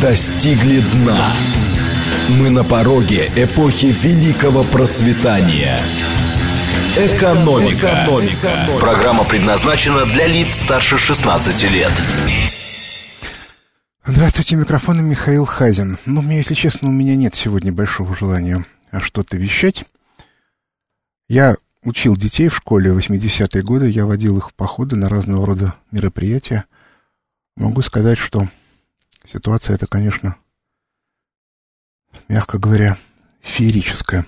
достигли дна. Мы на пороге эпохи великого процветания. Экономика. Экономика. Программа предназначена для лиц старше 16 лет. Здравствуйте, микрофон Михаил Хазин. Ну, мне, если честно, у меня нет сегодня большого желания что-то вещать. Я учил детей в школе в 80-е годы, я водил их в походы на разного рода мероприятия. Могу сказать, что ситуация эта, конечно, мягко говоря, феерическая.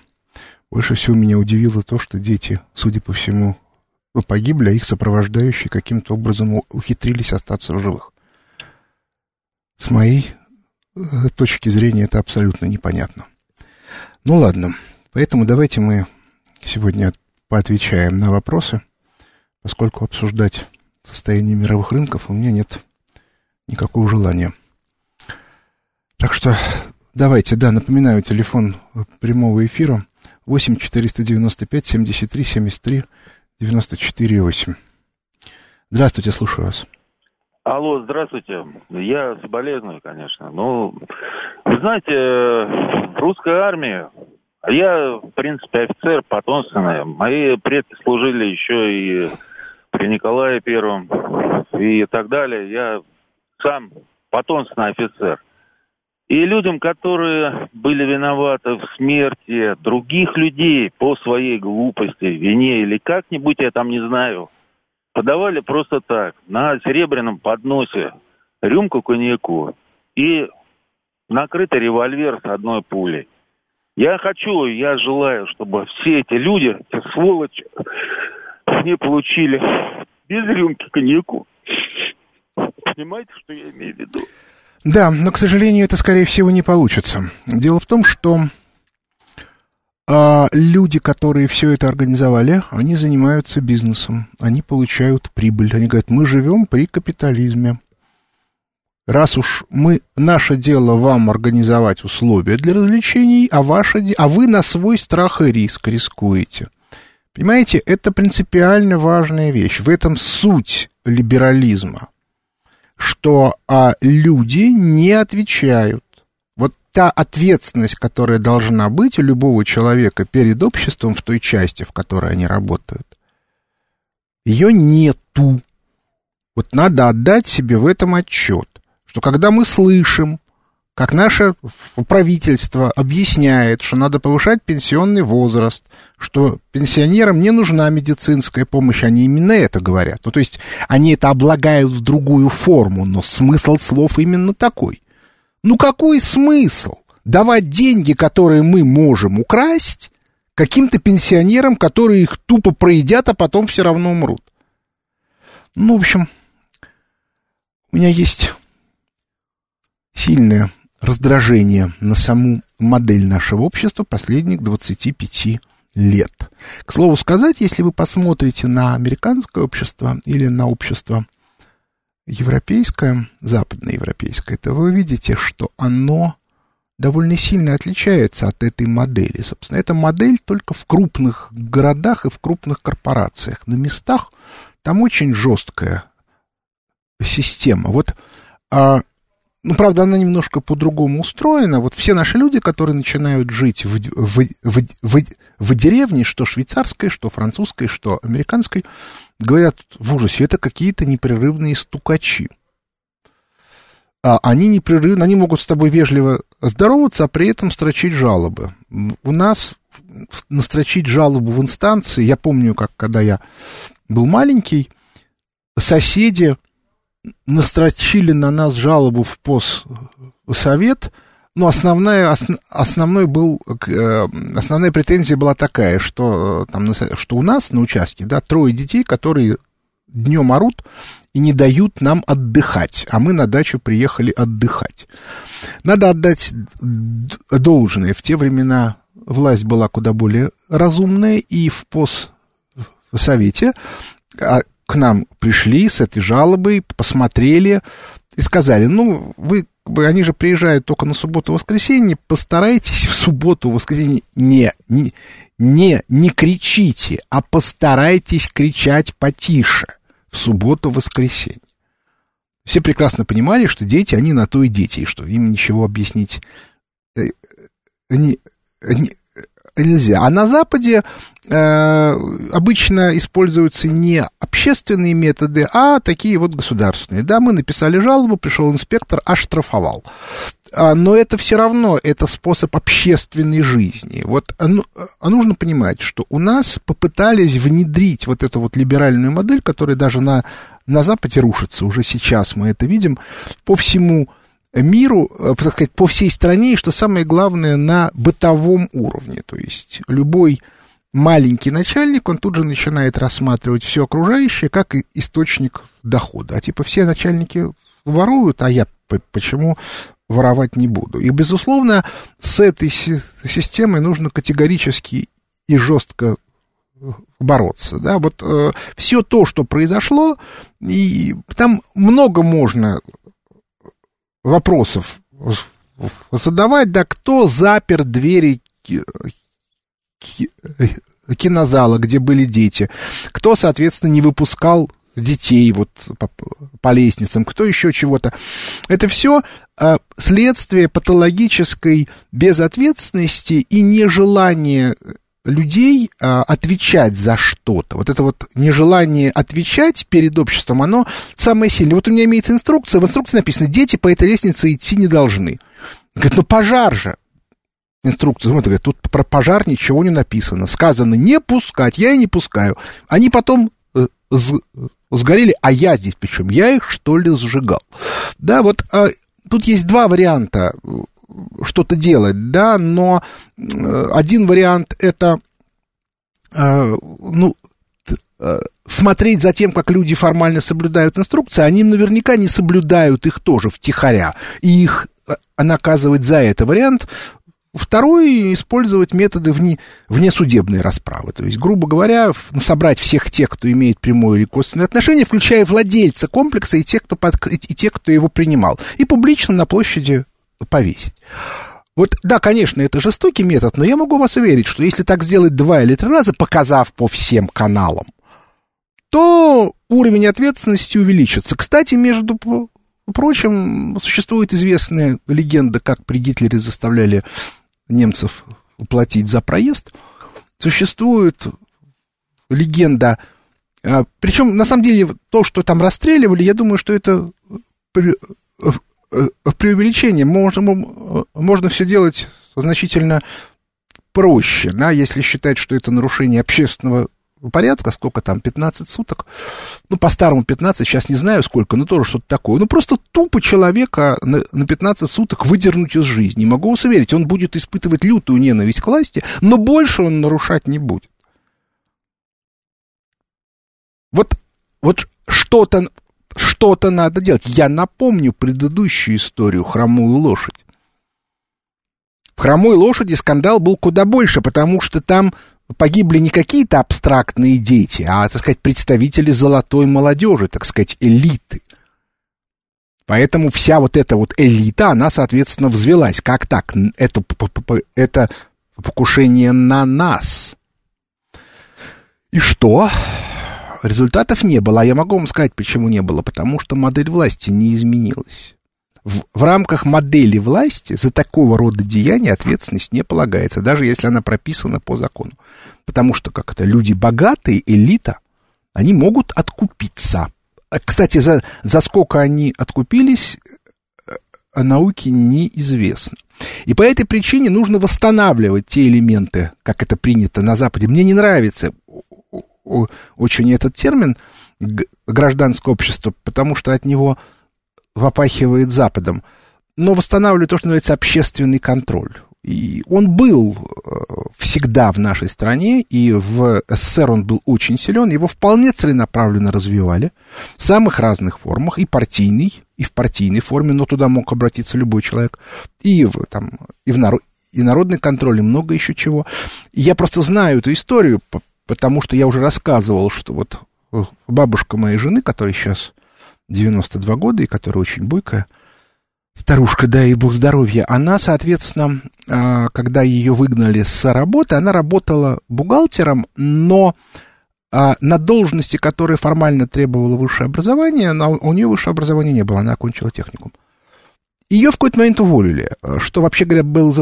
Больше всего меня удивило то, что дети, судя по всему, погибли, а их сопровождающие каким-то образом ухитрились остаться в живых. С моей э, точки зрения это абсолютно непонятно. Ну ладно, поэтому давайте мы сегодня поотвечаем на вопросы, поскольку обсуждать состояние мировых рынков у меня нет никакого желания. Так что давайте, да, напоминаю, телефон прямого эфира 8 495 73 73 94 8. Здравствуйте, слушаю вас. Алло, здравствуйте. Я соболезную, конечно. Но, вы знаете, в русской армии, я, в принципе, офицер потомственный. Мои предки служили еще и при Николае Первом и так далее. Я сам потомственный офицер. И людям, которые были виноваты в смерти других людей по своей глупости, вине или как-нибудь, я там не знаю, подавали просто так, на серебряном подносе рюмку коньяку и накрытый револьвер с одной пулей. Я хочу, я желаю, чтобы все эти люди, эти сволочи, не получили без рюмки коньяку. Понимаете, что я имею в виду? Да, но, к сожалению, это, скорее всего, не получится. Дело в том, что а люди, которые все это организовали, они занимаются бизнесом, они получают прибыль. Они говорят, мы живем при капитализме. Раз уж мы, наше дело вам организовать условия для развлечений, а, ваше, а вы на свой страх и риск рискуете. Понимаете, это принципиально важная вещь. В этом суть либерализма что а, люди не отвечают. Вот та ответственность, которая должна быть у любого человека перед обществом в той части, в которой они работают, ее нету. Вот надо отдать себе в этом отчет, что когда мы слышим, как наше правительство объясняет, что надо повышать пенсионный возраст, что пенсионерам не нужна медицинская помощь, они именно это говорят. Ну, то есть они это облагают в другую форму, но смысл слов именно такой. Ну, какой смысл давать деньги, которые мы можем украсть, каким-то пенсионерам, которые их тупо проедят, а потом все равно умрут? Ну, в общем, у меня есть сильная раздражение на саму модель нашего общества последних 25 лет. К слову сказать, если вы посмотрите на американское общество или на общество европейское, западноевропейское, то вы увидите, что оно довольно сильно отличается от этой модели. Собственно, эта модель только в крупных городах и в крупных корпорациях. На местах там очень жесткая система. Вот а, ну, правда, она немножко по-другому устроена. Вот все наши люди, которые начинают жить в, в, в, в, в деревне, что швейцарской, что французской, что американской, говорят в ужасе, это какие-то непрерывные стукачи. А они непрерывно, они могут с тобой вежливо здороваться, а при этом строчить жалобы. У нас настрочить жалобу в инстанции, я помню, как когда я был маленький, соседи настрочили на нас жалобу в постсовет, но основная, основ, основной был, э, основная претензия была такая, что, э, там, что у нас на участке да, трое детей, которые днем орут и не дают нам отдыхать, а мы на дачу приехали отдыхать. Надо отдать должное. В те времена власть была куда более разумная, и в постсовете к нам пришли с этой жалобой, посмотрели и сказали, ну, вы, они же приезжают только на субботу-воскресенье, постарайтесь в субботу-воскресенье не, не, не, не кричите, а постарайтесь кричать потише в субботу-воскресенье. все прекрасно понимали, что дети, они на то и дети, и что им ничего объяснить э, не, не, нельзя. А на Западе э, обычно используются не общественные методы, а такие вот государственные. Да, мы написали жалобу, пришел инспектор, оштрафовал. А, но это все равно, это способ общественной жизни. Вот а, ну, а нужно понимать, что у нас попытались внедрить вот эту вот либеральную модель, которая даже на, на Западе рушится, уже сейчас мы это видим, по всему миру, э, так сказать, по всей стране, и что самое главное, на бытовом уровне. То есть любой маленький начальник, он тут же начинает рассматривать все окружающее как источник дохода. А типа все начальники воруют, а я почему воровать не буду. И, безусловно, с этой системой нужно категорически и жестко бороться. Да? Вот э, все то, что произошло, и там много можно вопросов задавать, да, кто запер двери кинозала, где были дети, кто, соответственно, не выпускал детей вот по, по лестницам, кто еще чего-то. Это все а, следствие патологической безответственности и нежелания людей а, отвечать за что-то. Вот это вот нежелание отвечать перед обществом, оно самое сильное. Вот у меня имеется инструкция, в инструкции написано, дети по этой лестнице идти не должны. Говорит, ну пожар же. Инструкция, смотри, говорит, тут про пожар ничего не написано. Сказано не пускать, я и не пускаю. Они потом э, сгорели, а я здесь причем, я их что ли сжигал. Да, вот а, тут есть два варианта что-то делать, да, но э, один вариант это, э, ну, э, смотреть за тем, как люди формально соблюдают инструкции, они наверняка не соблюдают их тоже втихаря, и их наказывать за это. Вариант Второй — использовать методы вне, внесудебной расправы. То есть, грубо говоря, собрать всех тех, кто имеет прямое или косвенное отношение, включая владельца комплекса и тех, кто, под, и тех, кто его принимал, и публично на площади повесить. Вот, да, конечно, это жестокий метод, но я могу вас уверить, что если так сделать два или три раза, показав по всем каналам, то уровень ответственности увеличится. Кстати, между прочим, существует известная легенда, как при Гитлере заставляли немцев платить за проезд. Существует легенда, а, причем, на самом деле, то, что там расстреливали, я думаю, что это преувеличение. Можно, можно все делать значительно проще, да, если считать, что это нарушение общественного порядка, сколько там, 15 суток, ну, по-старому 15, сейчас не знаю сколько, но тоже что-то такое. Ну, просто тупо человека на, на 15 суток выдернуть из жизни. Могу вас уверить, он будет испытывать лютую ненависть к власти, но больше он нарушать не будет. Вот, вот что-то что-то надо делать. Я напомню предыдущую историю «Хромую лошадь». В «Хромой лошади» скандал был куда больше, потому что там погибли не какие-то абстрактные дети, а, так сказать, представители золотой молодежи, так сказать, элиты. Поэтому вся вот эта вот элита, она, соответственно, взвелась. Как так? Это, это покушение на нас. И что? Результатов не было, а я могу вам сказать, почему не было. Потому что модель власти не изменилась. В, в рамках модели власти за такого рода деяния ответственность не полагается, даже если она прописана по закону. Потому что как это, люди богатые, элита, они могут откупиться. А, кстати, за, за сколько они откупились, о науке неизвестно. И по этой причине нужно восстанавливать те элементы, как это принято на Западе. Мне не нравится очень этот термин гражданское общество, потому что от него вопахивает Западом. Но восстанавливает то, что называется общественный контроль. И он был э, всегда в нашей стране, и в СССР он был очень силен, его вполне целенаправленно развивали в самых разных формах, и партийный, и в партийной форме, но туда мог обратиться любой человек, и в, там, и в народ, и народный контроль, и много еще чего. Я просто знаю эту историю, потому что я уже рассказывал, что вот э, бабушка моей жены, которой сейчас 92 года и которая очень бойкая, старушка, да и бог здоровья, она, соответственно, а, когда ее выгнали с работы, она работала бухгалтером, но а, на должности, которая формально требовала высшее образование, но у нее высшее образование не было, она окончила техникум. Ее в какой-то момент уволили, что, вообще говоря, было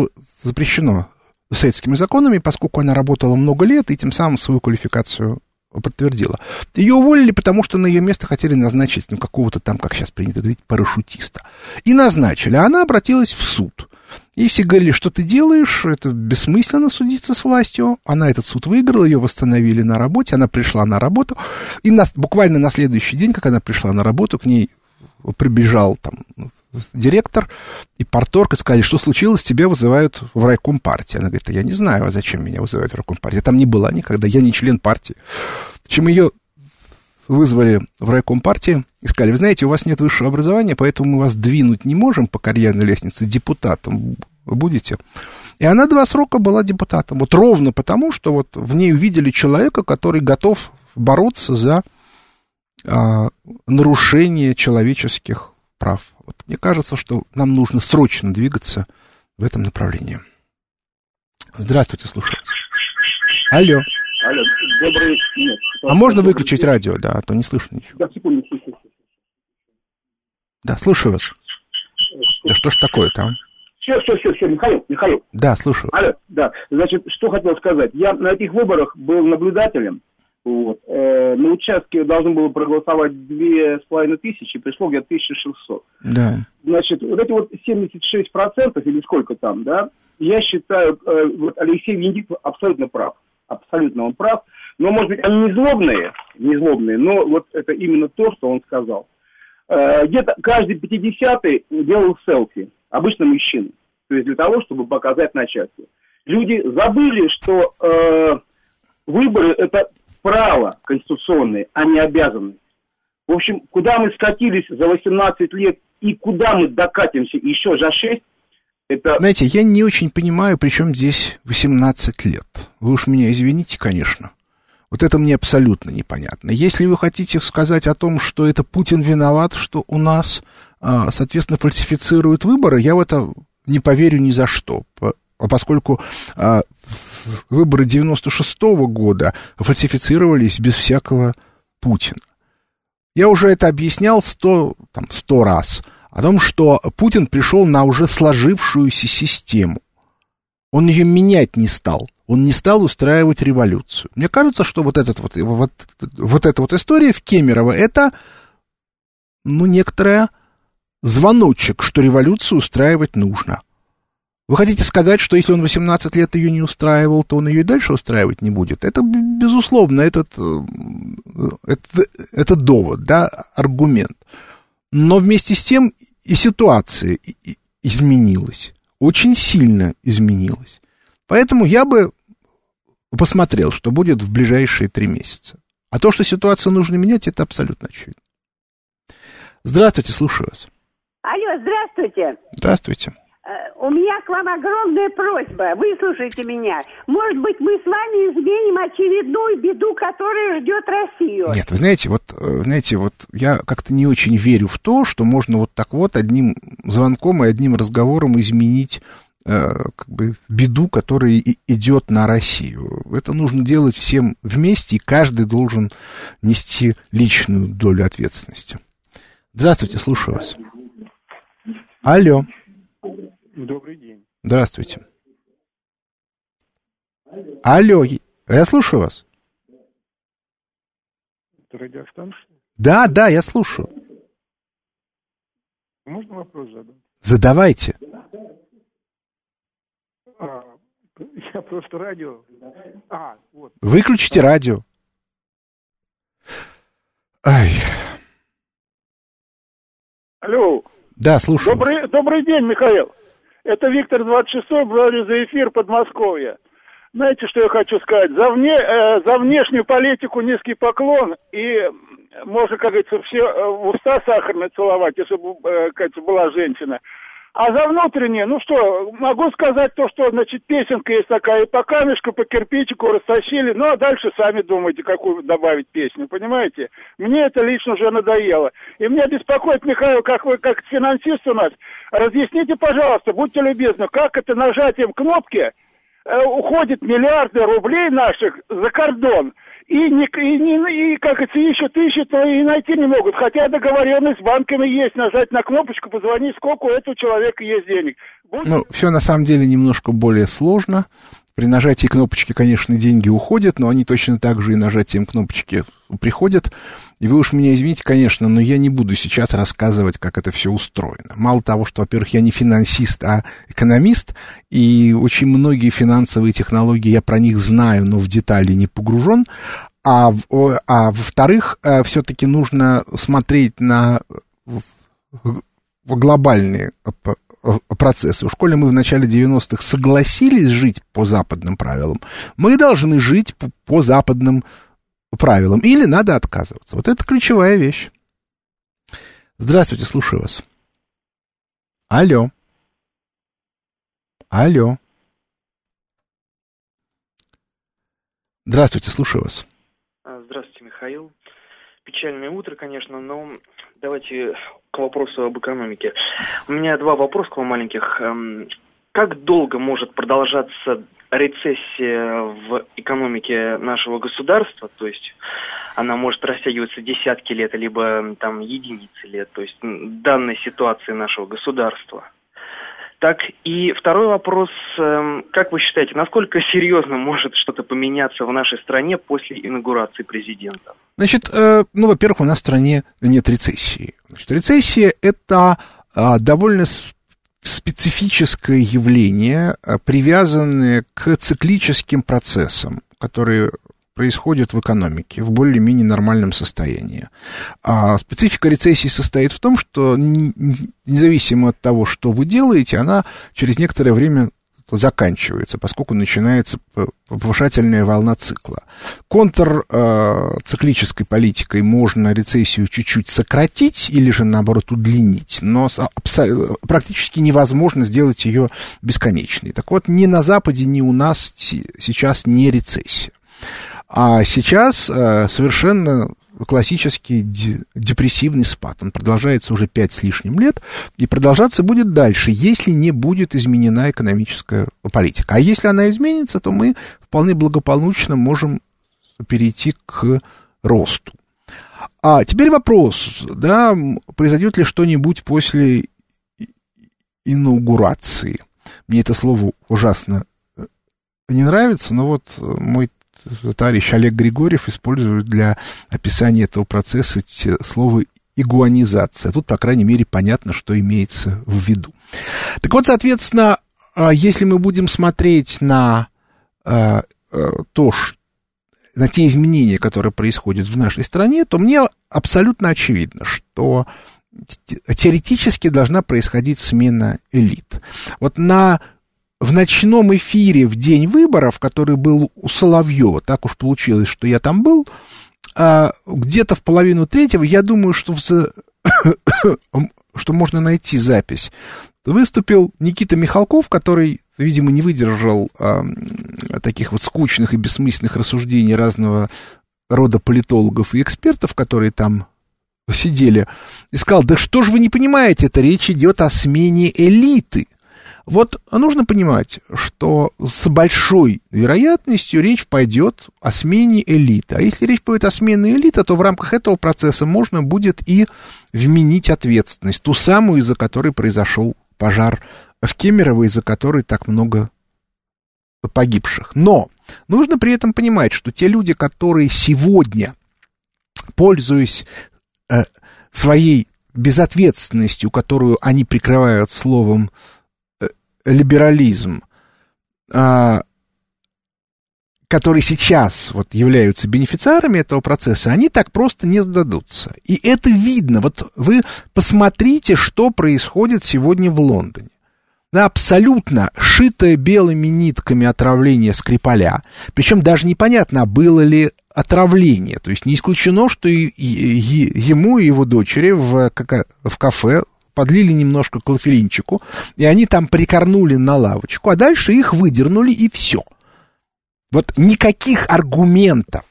запрещено советскими законами, поскольку она работала много лет и тем самым свою квалификацию подтвердила. Ее уволили, потому что на ее место хотели назначить ну, какого-то там, как сейчас принято говорить, парашютиста. И назначили. Она обратилась в суд. И все говорили, что ты делаешь, это бессмысленно судиться с властью. Она этот суд выиграла, ее восстановили на работе, она пришла на работу. И на, буквально на следующий день, как она пришла на работу, к ней прибежал там директор и порторг и сказали, что случилось, тебя вызывают в райком партии. Она говорит, я не знаю, а зачем меня вызывают в райком партии. Я там не была никогда, я не член партии. Чем ее вызвали в райком партии и сказали, вы знаете, у вас нет высшего образования, поэтому мы вас двинуть не можем по карьерной лестнице, депутатом будете. И она два срока была депутатом. Вот ровно потому, что вот в ней увидели человека, который готов бороться за а, нарушение человеческих прав. Вот мне кажется, что нам нужно срочно двигаться в этом направлении. Здравствуйте, слушаю. Алло. Алло, добрый... Нет. А можно выключить день. радио, да, а то не слышно ничего. Да, секунду, слушаю. Да, слушаю вас. Что? Да что ж такое-то, а? Все, все, все, все, Михаил, Михаил. Да, слушаю. Алло, да, значит, что хотел сказать. Я на этих выборах был наблюдателем. Вот. Э, на участке должно было проголосовать две с половиной тысячи, пришло где-то 1600. Да. Значит, вот эти вот 76% или сколько там, да, я считаю, э, вот Алексей Венедиктов абсолютно прав. Абсолютно он прав. Но, может быть, они не злобные, не злобные, но вот это именно то, что он сказал. Э, где-то каждый 50-й делал селфи, обычно мужчины. То есть для того, чтобы показать начальству. Люди забыли, что э, выборы – это право конституционное, а не обязанность. В общем, куда мы скатились за 18 лет и куда мы докатимся еще за 6, это... Знаете, я не очень понимаю, при чем здесь 18 лет. Вы уж меня извините, конечно. Вот это мне абсолютно непонятно. Если вы хотите сказать о том, что это Путин виноват, что у нас, а, соответственно, фальсифицируют выборы, я в это не поверю ни за что. А поскольку а, выборы 96-го года фальсифицировались без всякого Путина. Я уже это объяснял сто, там, сто раз, о том, что Путин пришел на уже сложившуюся систему. Он ее менять не стал. Он не стал устраивать революцию. Мне кажется, что вот, этот вот, вот, вот эта вот история в Кемерово, это, ну, некоторая звоночек, что революцию устраивать нужно – вы хотите сказать, что если он 18 лет ее не устраивал, то он ее и дальше устраивать не будет? Это, безусловно, этот, э, это, это довод, да, аргумент. Но вместе с тем и ситуация изменилась, очень сильно изменилась. Поэтому я бы посмотрел, что будет в ближайшие три месяца. А то, что ситуацию нужно менять, это абсолютно очевидно. Здравствуйте, слушаю вас. Алло, здравствуйте. Здравствуйте. Э, у меня к вам огромная просьба. Выслушайте меня. Может быть, мы с вами изменим очередную беду, которая ждет Россию. Нет, вы знаете, вот, э, знаете, вот я как-то не очень верю в то, что можно вот так вот одним звонком и одним разговором изменить э, как бы беду, которая идет на Россию. Это нужно делать всем вместе, и каждый должен нести личную долю ответственности. Здравствуйте, слушаю вас. Алло. Добрый день. Здравствуйте. Алло, я слушаю вас. Это радиостанция? Да, да, я слушаю. Можно вопрос задать? Задавайте. А, я просто радио. А, вот. Выключите радио. Ай. Алло. Да, слушаю. Добрый, добрый день, Михаил. Это Виктор 26 благодарю за эфир Подмосковья. Знаете, что я хочу сказать? За, вне, э, за внешнюю политику низкий поклон, и можно, как говорится, все э, в уста сахарные целовать, если бы, э, как была женщина. А за внутреннее, ну что, могу сказать то, что, значит, песенка есть такая, и по камешку, по кирпичику растащили, ну а дальше сами думайте, какую добавить песню, понимаете? Мне это лично уже надоело. И меня беспокоит, Михаил, как вы, как финансист у нас, разъясните, пожалуйста, будьте любезны, как это нажатием кнопки э, уходит миллиарды рублей наших за кордон, и, не, и, не, и как это ищут, ищут, но и найти не могут. Хотя договоренность с банками есть, нажать на кнопочку, позвонить, сколько у этого человека есть денег. Будет... Ну, все на самом деле немножко более сложно. При нажатии кнопочки, конечно, деньги уходят, но они точно так же и нажатием кнопочки приходят. И вы уж меня извините, конечно, но я не буду сейчас рассказывать, как это все устроено. Мало того, что, во-первых, я не финансист, а экономист, и очень многие финансовые технологии, я про них знаю, но в детали не погружен. А, а во-вторых, э, все-таки нужно смотреть на глобальные процессы. В школе мы в начале 90-х согласились жить по западным правилам. Мы должны жить по, по западным правилам. Или надо отказываться. Вот это ключевая вещь. Здравствуйте, слушаю вас. Алло. Алло. Здравствуйте, слушаю вас. А, здравствуйте, Михаил. Печальное утро, конечно, но давайте к вопросу об экономике. У меня два вопроса к вам маленьких. Эм, как долго может продолжаться рецессия в экономике нашего государства, то есть она может растягиваться десятки лет, либо там единицы лет, то есть данной ситуации нашего государства. Так, и второй вопрос, эм, как вы считаете, насколько серьезно может что-то поменяться в нашей стране после инаугурации президента? Значит, э, ну, во-первых, у нас в стране нет рецессии. Значит, рецессия – это а, довольно специфическое явление, а, привязанное к циклическим процессам, которые происходят в экономике в более-менее нормальном состоянии. А специфика рецессии состоит в том, что независимо от того, что вы делаете, она через некоторое время заканчивается, поскольку начинается повышательная волна цикла. Контрциклической э, политикой можно рецессию чуть-чуть сократить или же, наоборот, удлинить, но практически невозможно сделать ее бесконечной. Так вот, ни на Западе, ни у нас сейчас не рецессия. А сейчас э, совершенно классический депрессивный спад. Он продолжается уже пять с лишним лет и продолжаться будет дальше, если не будет изменена экономическая политика. А если она изменится, то мы вполне благополучно можем перейти к росту. А теперь вопрос, да, произойдет ли что-нибудь после инаугурации? Мне это слово ужасно э, не нравится, но вот мой товарищ Олег Григорьев использует для описания этого процесса слово игуанизация. Тут, по крайней мере, понятно, что имеется в виду. Так вот, соответственно, а, если мы будем смотреть на а, а, то, на те изменения, которые происходят в нашей стране, то мне абсолютно очевидно, что теоретически должна происходить смена элит. Вот на в ночном эфире в день выборов, который был у Соловьева, так уж получилось, что я там был, а, где-то в половину третьего, я думаю, что, в, что можно найти запись. Выступил Никита Михалков, который, видимо, не выдержал а, таких вот скучных и бессмысленных рассуждений разного рода политологов и экспертов, которые там сидели, и сказал, да что же вы не понимаете, это речь идет о смене элиты. Вот нужно понимать, что с большой вероятностью речь пойдет о смене элиты. А если речь пойдет о смене элиты, то в рамках этого процесса можно будет и вменить ответственность, ту самую, из-за которой произошел пожар в Кемерово, из-за которой так много погибших. Но нужно при этом понимать, что те люди, которые сегодня, пользуясь э, своей безответственностью, которую они прикрывают словом либерализм, а, которые сейчас вот являются бенефициарами этого процесса, они так просто не сдадутся. И это видно. Вот вы посмотрите, что происходит сегодня в Лондоне. Да, абсолютно шитое белыми нитками отравление Скрипаля. Причем даже непонятно, было ли отравление. То есть не исключено, что и, и, и ему и его дочери в, в кафе подлили немножко клофелинчику, и они там прикорнули на лавочку, а дальше их выдернули, и все. Вот никаких аргументов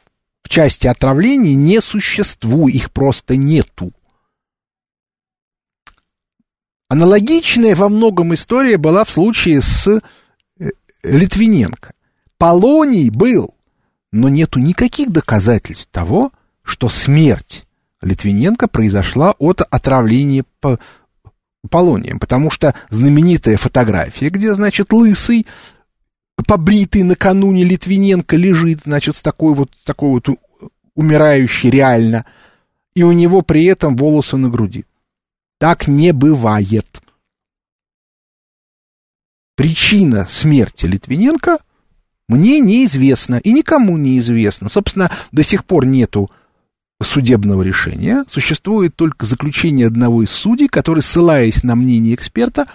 в части отравления не существует, их просто нету. Аналогичная во многом история была в случае с э, Литвиненко. Полоний был но нету никаких доказательств того, что смерть Литвиненко произошла от отравления полонием, потому что знаменитая фотография, где, значит, лысый, побритый накануне Литвиненко лежит, значит, с такой вот, такой вот умирающий реально, и у него при этом волосы на груди. Так не бывает. Причина смерти Литвиненко мне неизвестна и никому неизвестна. Собственно, до сих пор нету судебного решения. Существует только заключение одного из судей, который, ссылаясь на мнение эксперта,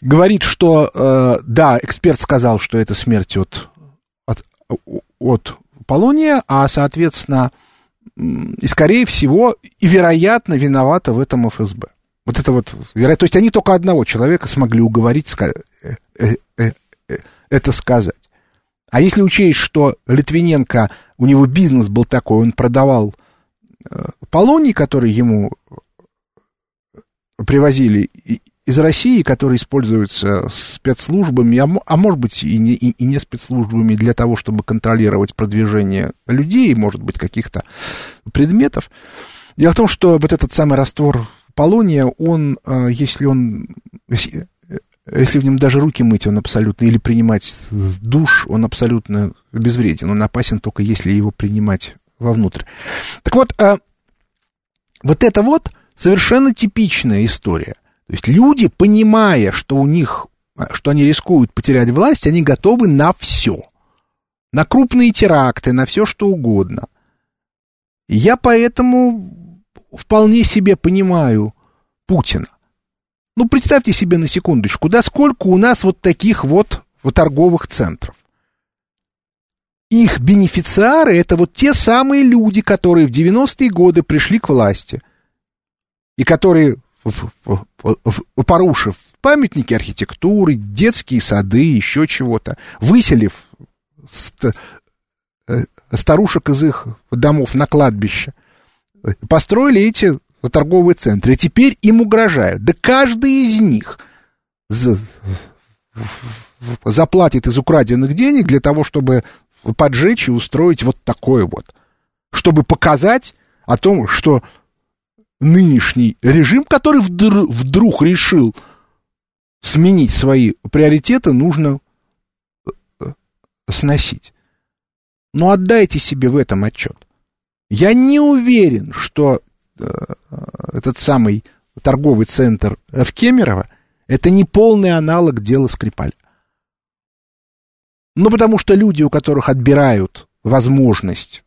говорит, что э, да, эксперт сказал, что это смерть от, от, от полония, а, соответственно, и, скорее всего, и, вероятно, виновата в этом ФСБ. Вот это вот, то есть они только одного человека смогли уговорить э, э, э, это сказать. А если учесть, что Литвиненко, у него бизнес был такой, он продавал полоний, которые ему привозили из России, которые используются спецслужбами, а, а может быть и не, и, и не спецслужбами для того, чтобы контролировать продвижение людей, может быть, каких-то предметов. Дело в том, что вот этот самый раствор полония, он, э, если он, если, в нем даже руки мыть, он абсолютно, или принимать душ, он абсолютно безвреден. Он опасен только если его принимать вовнутрь. Так вот, э, вот это вот совершенно типичная история. То есть люди, понимая, что у них, э, что они рискуют потерять власть, они готовы на все. На крупные теракты, на все что угодно. Я поэтому вполне себе понимаю Путина. Ну, представьте себе на секундочку, да сколько у нас вот таких вот, вот торговых центров. Их бенефициары это вот те самые люди, которые в 90-е годы пришли к власти. И которые, порушив памятники архитектуры, детские сады, еще чего-то, выселив э, старушек из их домов на кладбище, построили эти торговые центры. И теперь им угрожают. Да каждый из них заплатит из украденных денег для того, чтобы поджечь и устроить вот такое вот. Чтобы показать о том, что нынешний режим, который вдруг, вдруг решил сменить свои приоритеты, нужно э, сносить. Но отдайте себе в этом отчет. Я не уверен, что э, этот самый торговый центр в Кемерово это не полный аналог дела Скрипаля. Ну, потому что люди, у которых отбирают возможность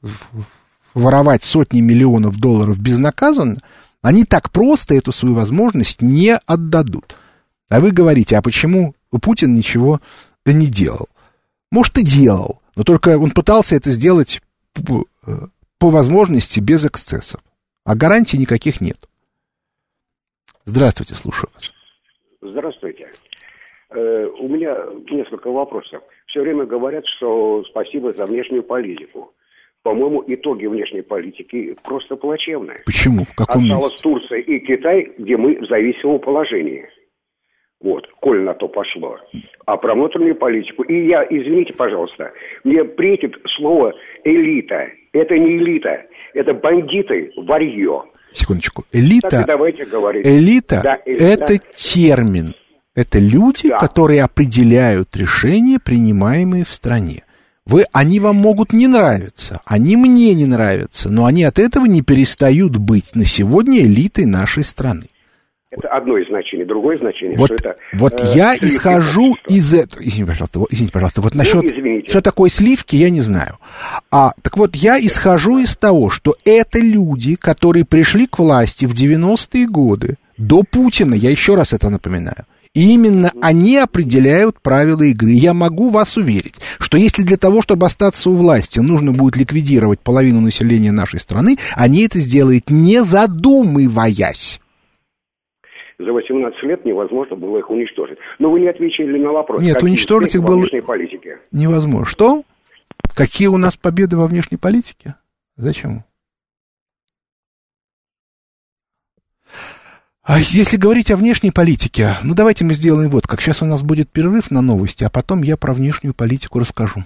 воровать сотни миллионов долларов безнаказанно, они так просто эту свою возможность не отдадут. А вы говорите, а почему Путин ничего не делал? Может, и делал, но только он пытался это сделать по возможности без эксцессов. А гарантий никаких нет. Здравствуйте, слушаю вас. Здравствуйте. Э, у меня несколько вопросов. Все время говорят, что спасибо за внешнюю политику. По-моему, итоги внешней политики просто плачевные. Почему? В каком Осталось месте? Турция и Китай, где мы в зависимом положении. Вот, коль на то пошло. А про внутреннюю политику. И я, извините, пожалуйста, мне претит слово элита. Это не элита, это бандиты, варье. Секундочку. Элита, элита да, это да. термин. Это люди, да. которые определяют решения, принимаемые в стране. Вы, они вам могут не нравиться, они мне не нравятся, но они от этого не перестают быть на сегодня элитой нашей страны. Это одно из значений. Другое значение, вот, что это... Вот э, я исхожу из этого... Извините, пожалуйста, вот, извините, пожалуйста, вот насчет... Ну, что такое сливки, я не знаю. А, так вот, я исхожу из того, что это люди, которые пришли к власти в 90-е годы, до Путина, я еще раз это напоминаю, и именно они определяют правила игры. Я могу вас уверить, что если для того, чтобы остаться у власти, нужно будет ликвидировать половину населения нашей страны, они это сделают не задумываясь за 18 лет невозможно было их уничтожить. Но вы не отвечали на вопрос. Нет, уничтожить их было внешней политике. невозможно. Что? Какие у нас победы во внешней политике? Зачем? А если говорить о внешней политике, ну давайте мы сделаем вот как. Сейчас у нас будет перерыв на новости, а потом я про внешнюю политику расскажу.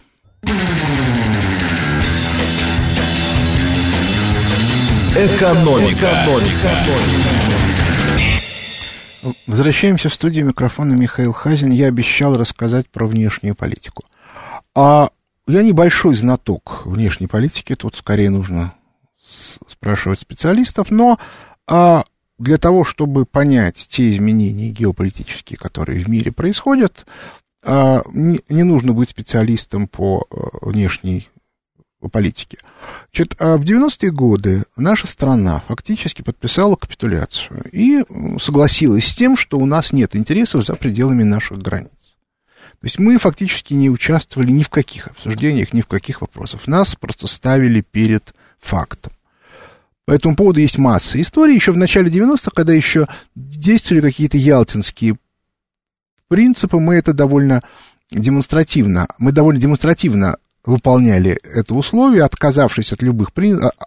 Экономика. Экономика. Экономика. Возвращаемся в студию микрофона Михаил Хазин. Я обещал рассказать про внешнюю политику. А я небольшой знаток внешней политики, тут скорее нужно спрашивать специалистов, но а, для того, чтобы понять те изменения геополитические, которые в мире происходят, а, не, нужно быть специалистом по а, внешней политике. Значит, в 90-е годы наша страна фактически подписала капитуляцию и согласилась с тем, что у нас нет интересов за пределами наших границ. То есть мы фактически не участвовали ни в каких обсуждениях, ни в каких вопросах. Нас просто ставили перед фактом. По этому поводу есть масса историй. Еще в начале 90-х, когда еще действовали какие-то ялтинские принципы, мы это довольно демонстративно, мы довольно демонстративно выполняли это условие, отказавшись от любых,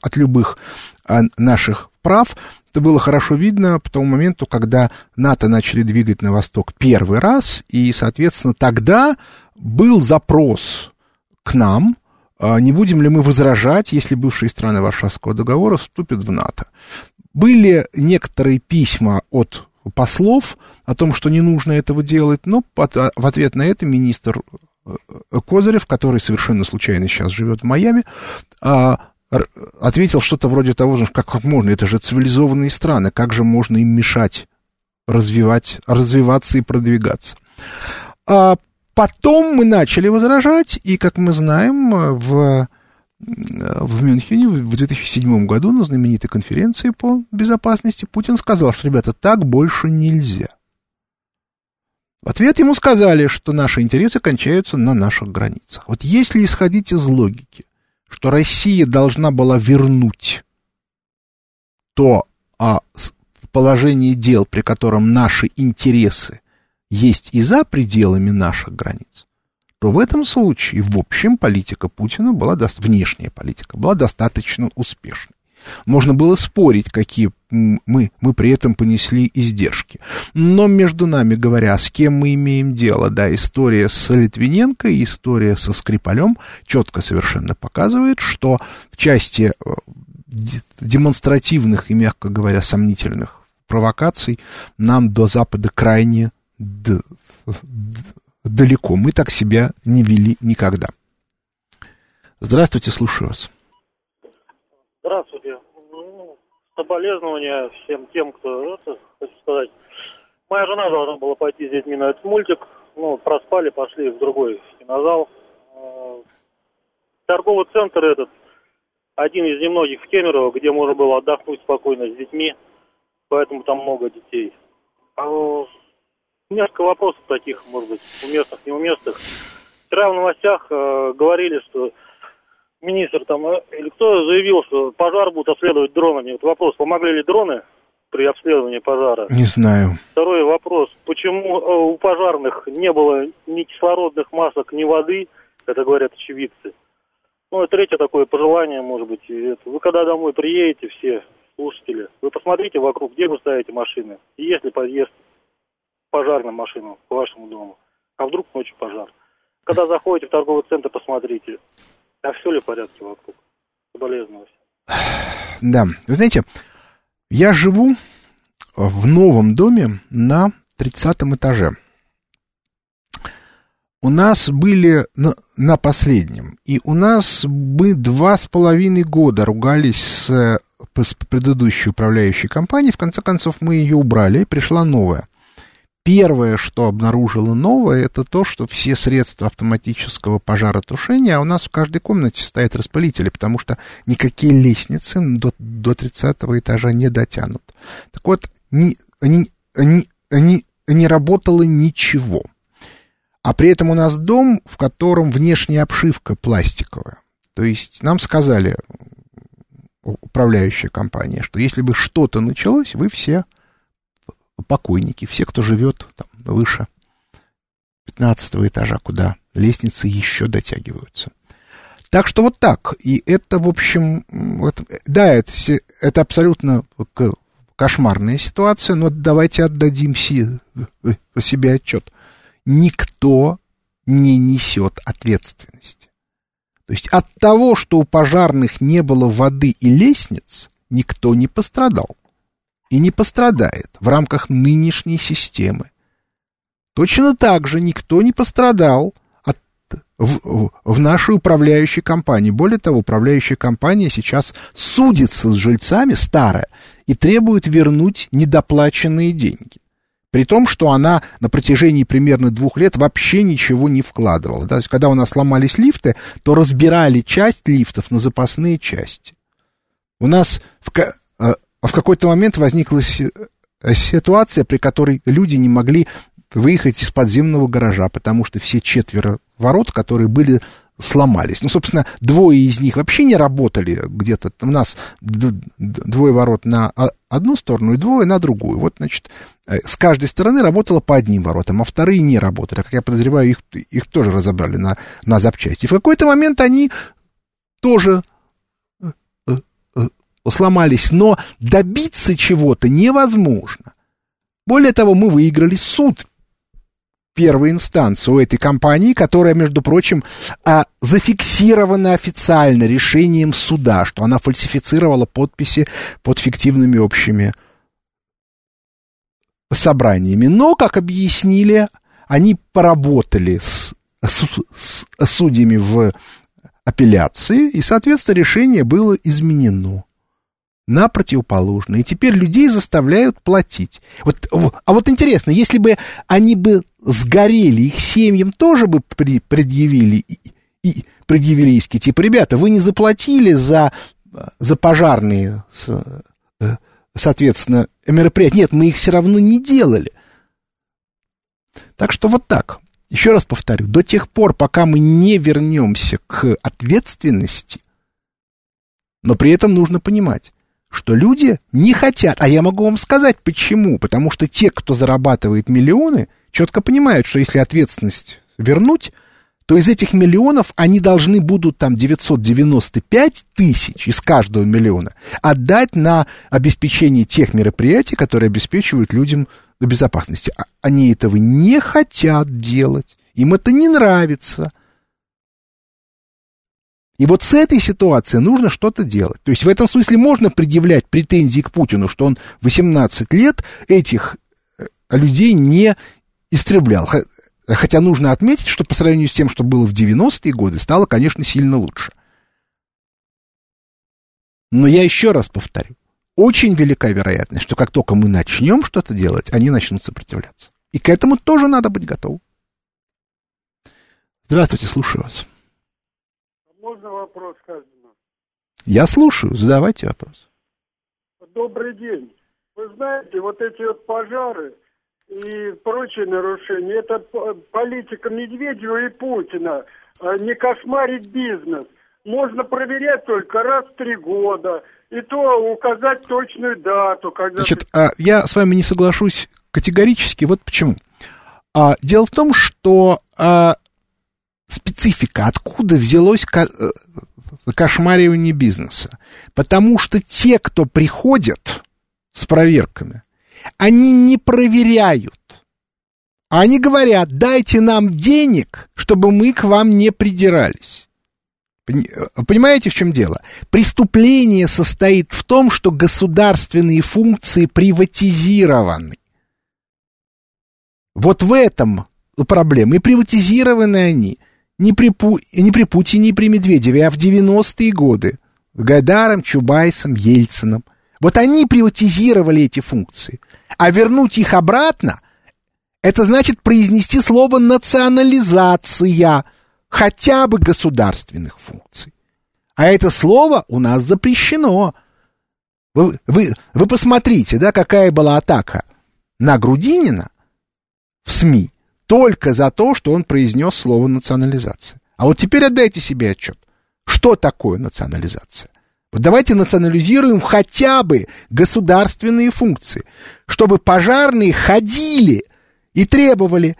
от любых а, наших прав. Это было хорошо видно по тому моменту, когда НАТО начали двигать на восток первый раз, и, соответственно, тогда был запрос к нам, а, не будем ли мы возражать, если бывшие страны Варшавского договора вступят в НАТО. Были некоторые письма от послов о том, что не нужно этого делать, но в ответ на это министр Козырев, который совершенно случайно сейчас живет в Майами, а, ответил что-то вроде того, что как, как можно, это же цивилизованные страны, как же можно им мешать развивать, развиваться и продвигаться. А потом мы начали возражать, и, как мы знаем, в, в Мюнхене в 2007 году на знаменитой конференции по безопасности Путин сказал, что, ребята, так больше нельзя. В ответ ему сказали, что наши интересы кончаются на наших границах. Вот если исходить из логики, что Россия должна была вернуть то а, положение дел, при котором наши интересы есть и за пределами наших границ, то в этом случае, в общем, политика Путина была, внешняя политика была достаточно успешной. Можно было спорить, какие мы, мы при этом понесли издержки. Но между нами говоря, с кем мы имеем дело, да, история с Литвиненко и история со Скрипалем четко совершенно показывает, что в части э, демонстративных и, мягко говоря, сомнительных провокаций нам до Запада крайне далеко. Мы так себя не вели никогда. Здравствуйте, слушаю вас. Здравствуйте. Ну, соболезнования всем тем, кто, это, хочу сказать, моя жена должна была пойти с детьми на этот мультик, ну, проспали, пошли в другой кинозал. А, торговый центр этот, один из немногих в Кемерово, где можно было отдохнуть спокойно с детьми, поэтому там много детей. А, несколько вопросов таких, может быть, уместных, неуместных. Вчера в новостях э, говорили, что министр там, э, или кто заявил, что пожар будут обследовать дронами. Вот вопрос, помогли ли дроны при обследовании пожара? Не знаю. Второй вопрос, почему э, у пожарных не было ни кислородных масок, ни воды, это говорят очевидцы. Ну и третье такое пожелание, может быть, это, вы когда домой приедете, все слушатели, вы посмотрите вокруг, где вы ставите машины, и есть ли подъезд пожарным машинам к вашему дому, а вдруг ночью пожар. Когда заходите в торговый центр, посмотрите, а все ли в порядке вокруг? Соболезную. Да, вы знаете, я живу в новом доме на 30 этаже. У нас были на, на последнем, и у нас мы два с половиной года ругались с, с предыдущей управляющей компанией. В конце концов, мы ее убрали, пришла новая. Первое, что обнаружило новое, это то, что все средства автоматического пожаротушения, а у нас в каждой комнате стоят распылители, потому что никакие лестницы до, до 30 этажа не дотянут. Так вот, не, не, не, не, не работало ничего. А при этом у нас дом, в котором внешняя обшивка пластиковая. То есть нам сказали, управляющая компания, что если бы что-то началось, вы все покойники, все, кто живет там выше 15 этажа, куда лестницы еще дотягиваются. Так что вот так. И это, в общем, это, да, это, это абсолютно кошмарная ситуация, но давайте отдадим си, по себе отчет. Никто не несет ответственности. То есть от того, что у пожарных не было воды и лестниц, никто не пострадал. И не пострадает в рамках нынешней системы. Точно так же никто не пострадал от, в, в нашей управляющей компании. Более того, управляющая компания сейчас судится с жильцами, старая, и требует вернуть недоплаченные деньги. При том, что она на протяжении примерно двух лет вообще ничего не вкладывала. То есть, когда у нас сломались лифты, то разбирали часть лифтов на запасные части. У нас в, э, в какой-то момент возникла э, ситуация, при которой люди не могли выехать из подземного гаража, потому что все четверо ворот, которые были сломались. Ну, собственно, двое из них вообще не работали где-то. У нас двое ворот на одну сторону и двое на другую. Вот, значит, э, с каждой стороны работало по одним воротам, а вторые не работали. Как я подозреваю, их, их тоже разобрали на, на запчасти. И в какой-то момент они тоже сломались, но добиться чего-то невозможно. Более того, мы выиграли суд первой инстанции у этой компании, которая, между прочим, а, зафиксирована официально решением суда, что она фальсифицировала подписи под фиктивными общими собраниями. Но, как объяснили, они поработали с, с, с судьями в апелляции, и, соответственно, решение было изменено на противоположное. И теперь людей заставляют платить. Вот, а вот интересно, если бы они бы сгорели, их семьям тоже бы при, предъявили, и, и, предъявили иски, типа, ребята, вы не заплатили за, за пожарные, э, соответственно, мероприятия. Нет, мы их все равно не делали. Так что вот так. Еще раз повторю, до тех пор, пока мы не вернемся к ответственности, но при этом нужно понимать, что люди не хотят. А я могу вам сказать почему. Потому что те, кто зарабатывает миллионы, четко понимают, что если ответственность вернуть, то из этих миллионов они должны будут там 995 тысяч из каждого миллиона отдать на обеспечение тех мероприятий, которые обеспечивают людям безопасности. А они этого не хотят делать. Им это не нравится. И вот с этой ситуацией нужно что-то делать. То есть в этом смысле можно предъявлять претензии к Путину, что он 18 лет этих э, людей не истреблял. Хотя нужно отметить, что по сравнению с тем, что было в 90-е годы, стало, конечно, сильно лучше. Но я еще раз повторю. Очень велика вероятность, что как только мы начнем что-то делать, они начнут сопротивляться. И к этому тоже надо быть готовым. Здравствуйте, слушаю вас. Можно вопрос, Казина? Я слушаю, задавайте вопрос. Добрый день. Вы знаете, вот эти вот пожары и прочие нарушения, это политика Медведева и Путина. А не кошмарить бизнес. Можно проверять только раз в три года. И то указать точную дату. Когда Значит, ты... я с вами не соглашусь категорически. Вот почему. А, дело в том, что а, специфика, откуда взялось э, кошмаривание бизнеса. Потому что те, кто приходят с проверками, они не проверяют. Они говорят, дайте нам денег, чтобы мы к вам не придирались. Э, понимаете, в чем дело? Преступление состоит в том, что государственные функции приватизированы. Вот в этом проблема. И приватизированы они – не при, Пу... не при Путине, не при Медведеве, а в 90-е годы. Гайдаром, Чубайсом, Ельцином. Вот они приватизировали эти функции. А вернуть их обратно, это значит произнести слово «национализация» хотя бы государственных функций. А это слово у нас запрещено. Вы, вы, вы посмотрите, да, какая была атака на Грудинина в СМИ только за то, что он произнес слово национализация. А вот теперь отдайте себе отчет, что такое национализация. Вот давайте национализируем хотя бы государственные функции, чтобы пожарные ходили и требовали,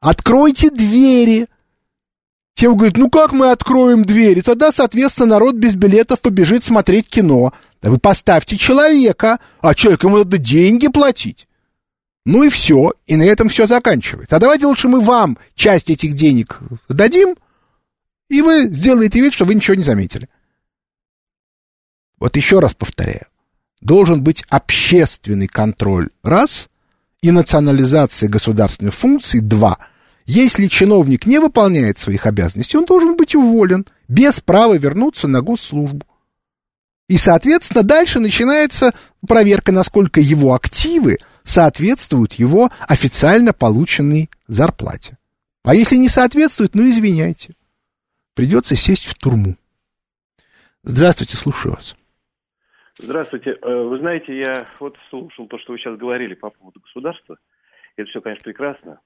откройте двери. Тем говорит, ну как мы откроем двери? Тогда, соответственно, народ без билетов побежит смотреть кино. Да вы поставьте человека, а человеку ему надо деньги платить. Ну и все, и на этом все заканчивается. А давайте лучше мы вам часть этих денег дадим, и вы сделаете вид, что вы ничего не заметили. Вот еще раз повторяю. должен быть общественный контроль, раз, и национализация государственных функций, два. Если чиновник не выполняет своих обязанностей, он должен быть уволен без права вернуться на госслужбу. И, соответственно, дальше начинается проверка, насколько его активы соответствуют его официально полученной зарплате. А если не соответствует, ну извиняйте. Придется сесть в турму. Здравствуйте, слушаю вас. Здравствуйте. Э, вы знаете, я вот слушал то, что вы сейчас говорили по поводу государства. Это все, конечно, прекрасно.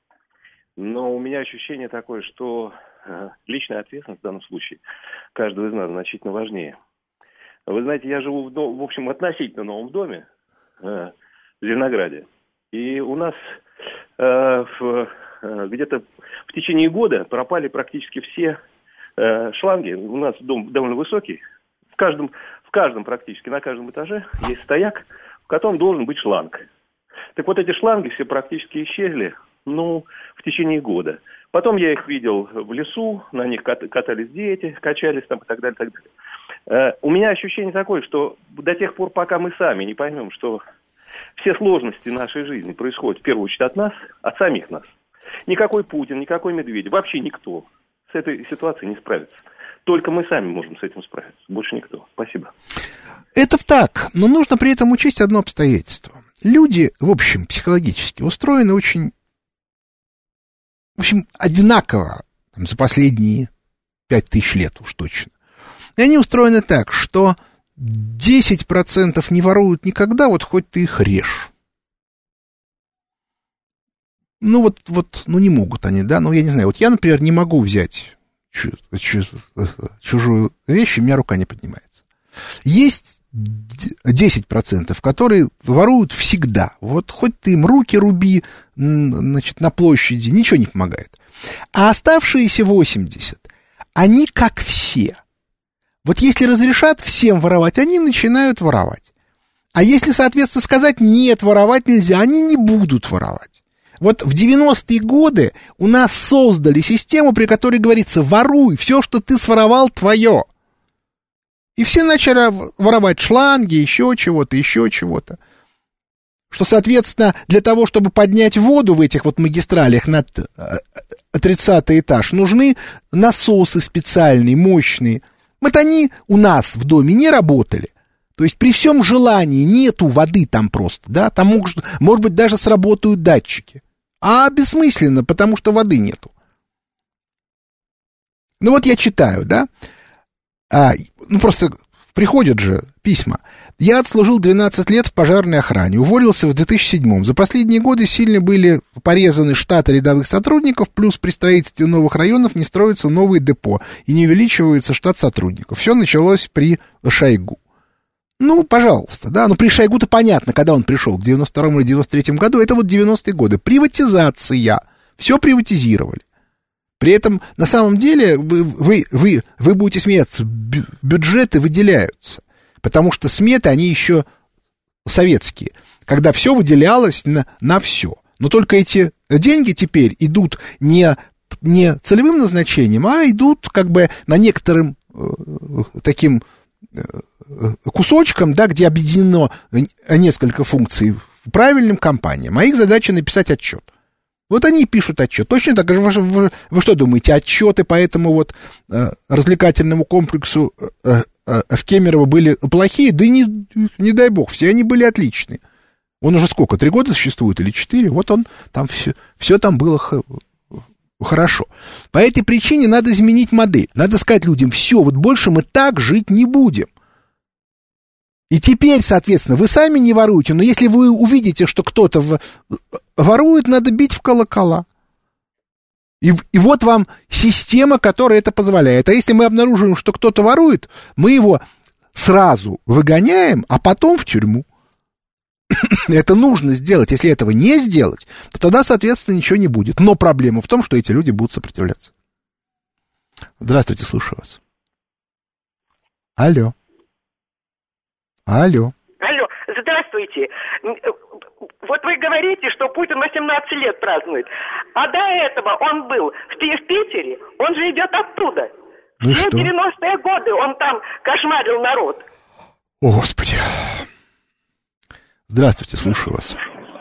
Но у меня ощущение такое, что э, личная ответственность в данном случае каждого из нас значительно важнее. Вы знаете, я живу в, дом, в общем, относительно новом доме э, в Зеленограде. И у нас э, в, э, где-то в течение года пропали практически все э, шланги. У нас дом довольно высокий. В каждом каждом практически, на каждом этаже есть стояк, в котором должен быть шланг. Так вот эти шланги все практически исчезли, ну, в течение года. Потом я их видел в лесу, на них катались дети, качались там и так далее, так далее. Э, у меня ощущение такое, что до тех пор, пока мы сами не поймем, что все сложности нашей жизни происходят в первую очередь от нас, от самих нас. Никакой Путин, никакой Медведев, вообще никто с этой ситуацией не справится. Только мы сами можем с этим справиться. Больше никто. Спасибо. Это так, но нужно при этом учесть одно обстоятельство. Люди, в общем, психологически устроены очень, в общем, одинаково там, за последние пять тысяч лет уж точно. И они устроены так, что 10% не воруют никогда, вот хоть ты их режь. Ну вот, вот, ну не могут они, да, ну я не знаю, вот я, например, не могу взять чужую вещь, у меня рука не поднимается. Есть 10%, которые воруют всегда. Вот хоть ты им руки руби, значит, на площади, ничего не помогает. А оставшиеся 80, они как все. Вот если разрешат всем воровать, они начинают воровать. А если, соответственно, сказать нет, воровать нельзя, они не будут воровать. Вот в 90-е годы у нас создали систему, при которой говорится, воруй, все, что ты своровал, твое. И все начали воровать шланги, еще чего-то, еще чего-то. Что, соответственно, для того, чтобы поднять воду в этих вот магистралях на 30 этаж, нужны насосы специальные, мощные. Вот они у нас в доме не работали. То есть при всем желании нету воды там просто, да, там может, может быть даже сработают датчики. А бессмысленно, потому что воды нету. Ну вот я читаю, да, а, ну просто приходят же письма. Я отслужил 12 лет в пожарной охране, уволился в 2007 За последние годы сильно были порезаны штаты рядовых сотрудников, плюс при строительстве новых районов не строятся новые депо и не увеличивается штат сотрудников. Все началось при Шойгу. Ну, пожалуйста, да, но при Шойгу-то понятно, когда он пришел, в 92-м или 93-м году, это вот 90-е годы. Приватизация. Все приватизировали. При этом, на самом деле, вы, вы, вы, вы будете смеяться, бюджеты выделяются. Потому что сметы, они еще советские. Когда все выделялось на, на все. Но только эти деньги теперь идут не, не целевым назначением, а идут как бы на некоторым э, таким э, кусочком, да, где объединено несколько функций правильным компаниям, а их задача написать отчет. Вот они пишут отчет. Точно так же, вы, вы, вы что думаете, отчеты по этому вот э, развлекательному комплексу э, э, в Кемерово были плохие? Да не, не дай бог, все они были отличные. Он уже сколько, три года существует или четыре? Вот он, там все, все там было хорошо. По этой причине надо изменить модель. Надо сказать людям, все, вот больше мы так жить не будем. И теперь, соответственно, вы сами не воруете, но если вы увидите, что кто-то ворует, надо бить в колокола. И, и вот вам система, которая это позволяет. А если мы обнаруживаем, что кто-то ворует, мы его сразу выгоняем, а потом в тюрьму. это нужно сделать. Если этого не сделать, то тогда, соответственно, ничего не будет. Но проблема в том, что эти люди будут сопротивляться. Здравствуйте, слушаю вас. Алло. Алло. Алло, здравствуйте. Вот вы говорите, что Путин 18 лет празднует. А до этого он был в, Питере, он же идет оттуда. Ну Все 90-е годы он там кошмарил народ. О, Господи. Здравствуйте, слушаю вас.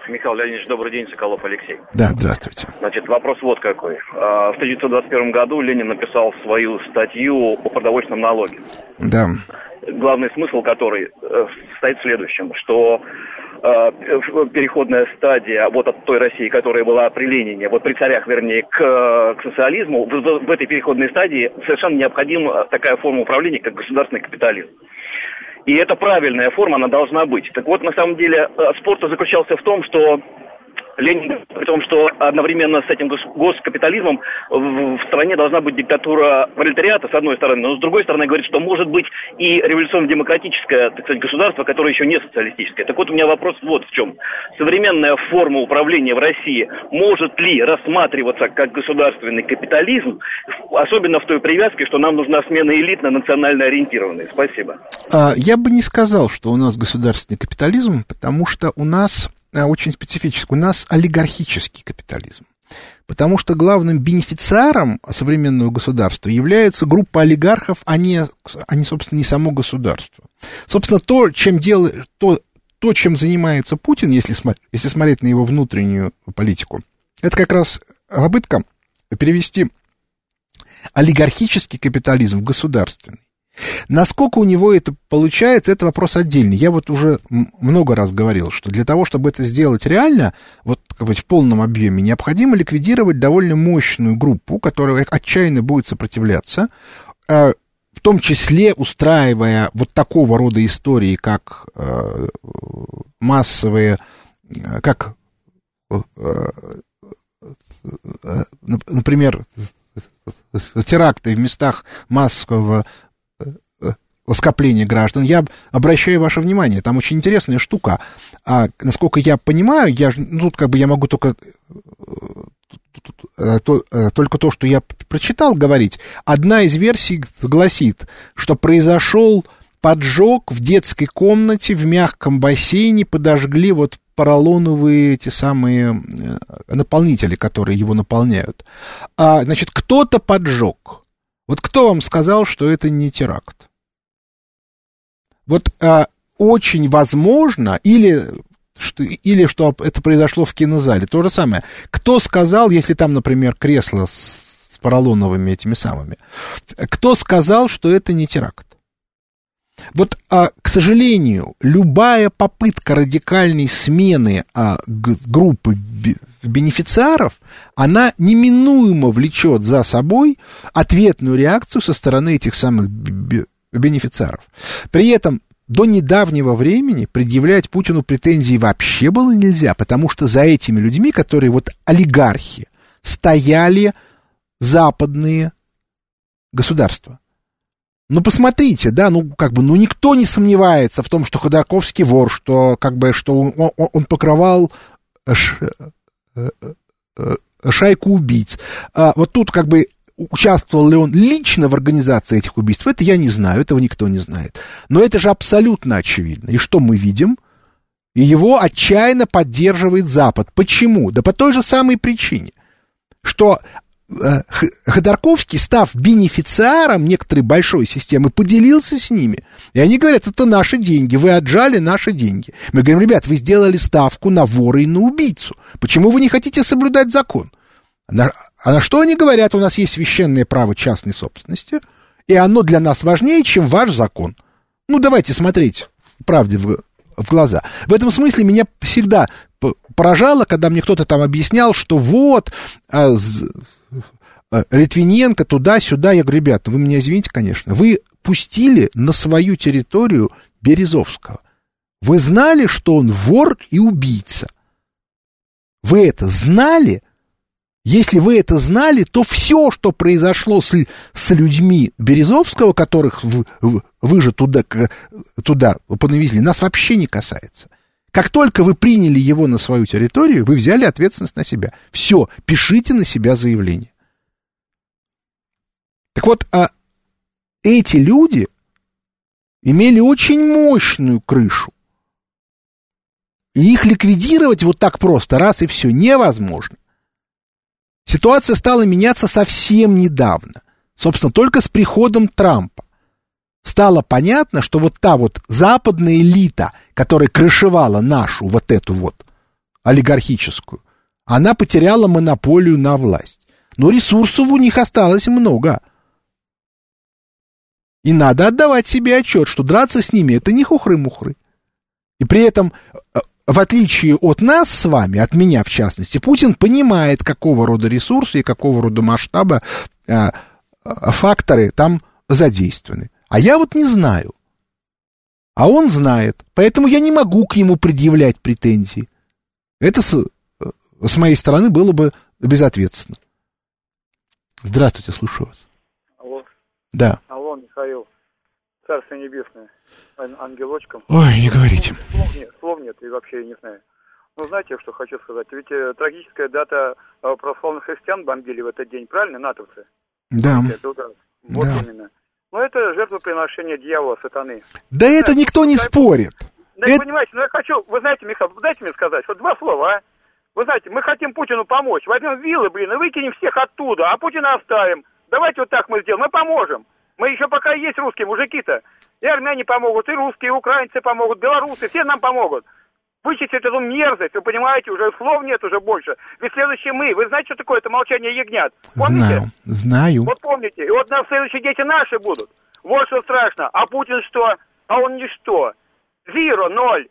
Михаил Леонидович, добрый день, Соколов Алексей. Да, здравствуйте. Значит, вопрос вот какой. А, В 1921 году Ленин написал свою статью о продовольственном налоге. Да. Главный смысл которой э, состоит в следующем, что переходная стадия вот от той России, которая была при Ленине, вот при царях, вернее, к, к социализму, в, в этой переходной стадии совершенно необходима такая форма управления, как государственный капитализм. И это правильная форма, она должна быть. Так вот, на самом деле, э, спор заключался в том, что Ленин о том, что одновременно с этим гос- госкапитализмом в, стране должна быть диктатура пролетариата, с одной стороны, но с другой стороны говорит, что может быть и революционно-демократическое, так сказать, государство, которое еще не социалистическое. Так вот, у меня вопрос вот в чем. Современная форма управления в России может ли рассматриваться как государственный капитализм, особенно в той привязке, что нам нужна смена элит на национально ориентированные? Спасибо. А, Я бы не сказал, что у нас государственный капитализм, потому что у нас очень специфический, у нас олигархический капитализм. Потому что главным бенефициаром современного государства является группа олигархов, а не, а не собственно, не само государство. Собственно, то, чем делает, то, то, чем занимается Путин, если, если смотреть на его внутреннюю политику, это как раз попытка перевести олигархический капитализм в государственный. Насколько у него это получается, это вопрос отдельный. Я вот уже много раз говорил, что для того, чтобы это сделать реально, вот как бы в полном объеме, необходимо ликвидировать довольно мощную группу, которая отчаянно будет сопротивляться, э, в том числе устраивая вот такого рода истории, как э, массовые, э, как, э, нап- например, теракты в местах массового э, скопления граждан. Я обращаю ваше внимание, там очень интересная штука. А, насколько я понимаю, я ну, тут как бы я могу только э, то- э, только то, что я прочитал, говорить. Одна из версий гласит, что произошел поджог в детской комнате в мягком бассейне, подожгли вот поролоновые эти самые э, наполнители, которые его наполняют. А, значит, кто-то поджег. Вот кто вам сказал, что это не теракт? Вот а, очень возможно, или что, или что это произошло в кинозале, то же самое. Кто сказал, если там, например, кресло с, с поролоновыми этими самыми, кто сказал, что это не теракт? Вот, а, к сожалению, любая попытка радикальной смены а, группы бе- бенефициаров, она неминуемо влечет за собой ответную реакцию со стороны этих самых бе- бенефициаров. При этом до недавнего времени предъявлять Путину претензии вообще было нельзя, потому что за этими людьми, которые вот олигархи, стояли западные государства. Ну, посмотрите, да, ну, как бы, ну, никто не сомневается в том, что Ходорковский вор, что, как бы, что он, он- покрывал ш- э, э, шайку убийц. А вот тут, как бы, участвовал ли он лично в организации этих убийств, это я не знаю, этого никто не знает. Но это же абсолютно очевидно. И что мы видим? И его отчаянно поддерживает Запад. Почему? Да по той же самой причине, что э, Ходорковский, став бенефициаром некоторой большой системы, поделился с ними. И они говорят, это наши деньги, вы отжали наши деньги. Мы говорим, ребят, вы сделали ставку на вора и на убийцу. Почему вы не хотите соблюдать закон? На- а на что они говорят? У нас есть священное право частной собственности, и оно для нас важнее, чем ваш закон. Ну, давайте смотреть правде в, в глаза. В этом смысле меня всегда поражало, когда мне кто-то там объяснял, что вот а, з- а, Литвиненко туда-сюда. Я говорю, ребята, вы меня извините, конечно, вы пустили на свою территорию Березовского. Вы знали, что он вор и убийца? Вы это знали? Если вы это знали, то все, что произошло с, с людьми Березовского, которых в- в- вы же туда, туда понавезли, нас вообще не касается. Как только вы приняли его на свою территорию, вы взяли ответственность на себя. Все, пишите на себя заявление. Так вот, а эти люди имели очень мощную крышу. И их ликвидировать вот так просто, раз и все, невозможно. Ситуация стала меняться совсем недавно. Собственно, только с приходом Трампа. стало понятно, что вот та вот западная элита, которая крышевала нашу вот эту вот олигархическую, она потеряла монополию на власть. Но ресурсов у них осталось много. И надо отдавать себе отчет, что драться с ними это не хухры-мухры. И при этом, э, в отличие от нас с вами, от меня в частности, Путин понимает, какого рода ресурсы и какого рода масштаба э, э, факторы там задействованы. А я вот не знаю. А он знает. Поэтому я не могу к нему предъявлять претензии. Это с, с моей стороны было бы безответственно. Здравствуйте, слушаю вас. Алло. Да. Алло, Михаил. Царство небесное. Ан- Ангелочком. Ой, не говорите. Слов нет, слов нет, и вообще я не знаю. Ну, знаете, что хочу сказать? Ведь э, трагическая дата э, православных христиан бомбили в этот день, правильно, натовцы? Да. Вот Да. именно. Но это жертвоприношение дьявола, сатаны. Да это никто не спорит. Да, Это- понимаете, ну я хочу, вы знаете, Михаил, дайте мне сказать, вот два слова, а? Вы знаете, мы хотим Путину помочь. Возьмем виллы, блин, и выкинем всех оттуда, а Путина оставим. Давайте вот так мы сделаем, мы поможем. Мы еще пока есть русские мужики-то. И армяне помогут, и русские, и украинцы помогут, белорусы, все нам помогут. Вычистить эту мерзость, вы понимаете, уже слов нет уже больше. Ведь следующие мы, вы знаете, что такое это молчание ягнят? Помните? Знаю, знаю. Вот помните, и вот на следующие дети наши будут. Вот что страшно. А Путин что? А он ничто. Зиро, ноль.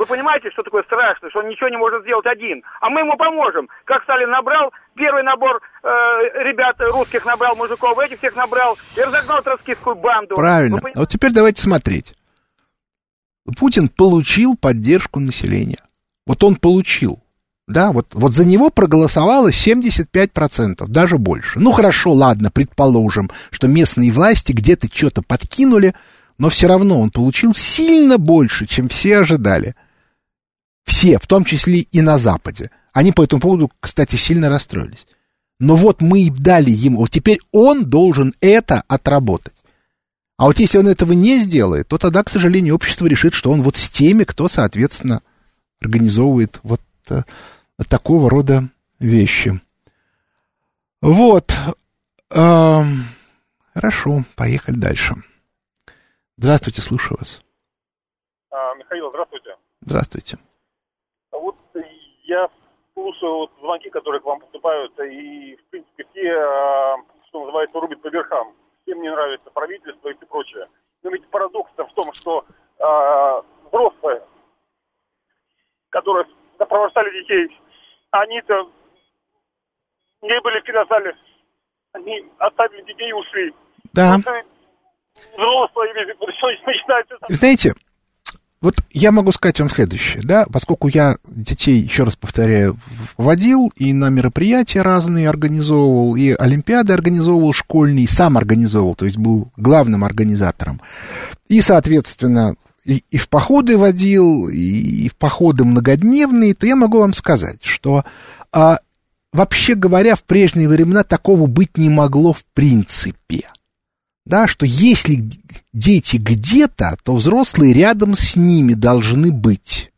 Вы понимаете, что такое страшно, что он ничего не может сделать один. А мы ему поможем. Как Сталин набрал, первый набор э, ребят русских набрал, мужиков, этих всех набрал, и разогнал троцкистскую банду. Правильно. Вы Вот теперь давайте смотреть. Путин получил поддержку населения. Вот он получил. Да, вот, вот за него проголосовало 75%, даже больше. Ну хорошо, ладно, предположим, что местные власти где-то что-то подкинули, но все равно он получил сильно больше, чем все ожидали. Все, в том числе и на Западе. Они по этому поводу, кстати, сильно расстроились. Но вот мы и дали ему, вот теперь он должен это отработать. А вот если он этого не сделает, то тогда, к сожалению, общество решит, что он вот с теми, кто, соответственно, организовывает вот э, такого рода вещи. Вот. Эм, хорошо, поехали дальше. Здравствуйте, слушаю вас. А, Михаил, здравствуйте. Здравствуйте. Я слушаю вот звонки, которые к вам поступают, и, в принципе, все, а, что называется, рубят по верхам. Всем не нравится правительство и все прочее. Но ведь парадокс в том, что а, взрослые, которые сопровождали детей, они-то не были в кинозале, они оставили детей и ушли. Да. Э, Взрослые ведь начинаются... Знаете, вот я могу сказать вам следующее, да, поскольку я детей, еще раз повторяю, водил и на мероприятия разные организовывал, и олимпиады организовывал школьные, сам организовывал, то есть был главным организатором. И, соответственно, и, и в походы водил, и в походы многодневные, то я могу вам сказать, что а, вообще говоря, в прежние времена такого быть не могло в принципе да, что если дети где-то, то взрослые рядом с ними должны быть.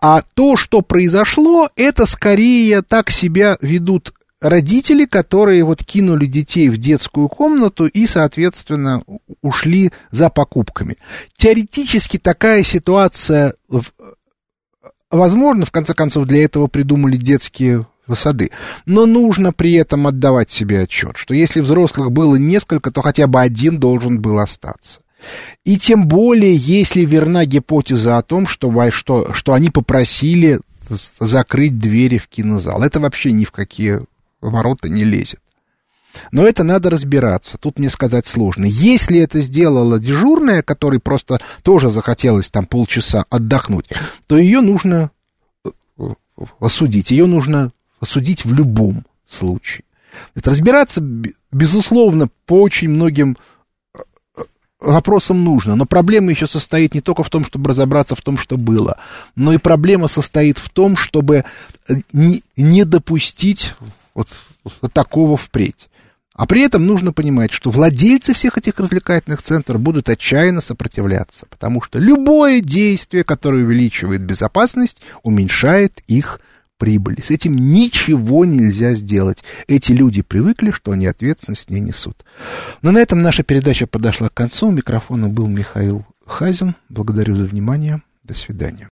А то, что произошло, это скорее так себя ведут родители, которые вот кинули детей в детскую комнату и, соответственно, ушли за покупками. Теоретически такая ситуация возможно, в конце концов, для этого придумали детские сады. Но нужно при этом отдавать себе отчет, что если взрослых было несколько, то хотя бы один должен был остаться. И тем более, если верна гипотеза о том, что, что, что они попросили закрыть двери в кинозал. Это вообще ни в какие ворота не лезет. Но это надо разбираться. Тут мне сказать сложно. Если это сделала дежурная, которой просто тоже захотелось там полчаса отдохнуть, то ее нужно осудить. Ее нужно осудить в любом случае. Это разбираться, безусловно, по очень многим вопросам нужно, но проблема еще состоит не только в том, чтобы разобраться в том, что было, но и проблема состоит в том, чтобы не, не допустить вот такого впредь. А при этом нужно понимать, что владельцы всех этих развлекательных центров будут отчаянно сопротивляться, потому что любое действие, которое увеличивает безопасность, уменьшает их прибыли. С этим ничего нельзя сделать. Эти люди привыкли, что они ответственность не несут. Но на этом наша передача подошла к концу. У микрофона был Михаил Хазин. Благодарю за внимание. До свидания.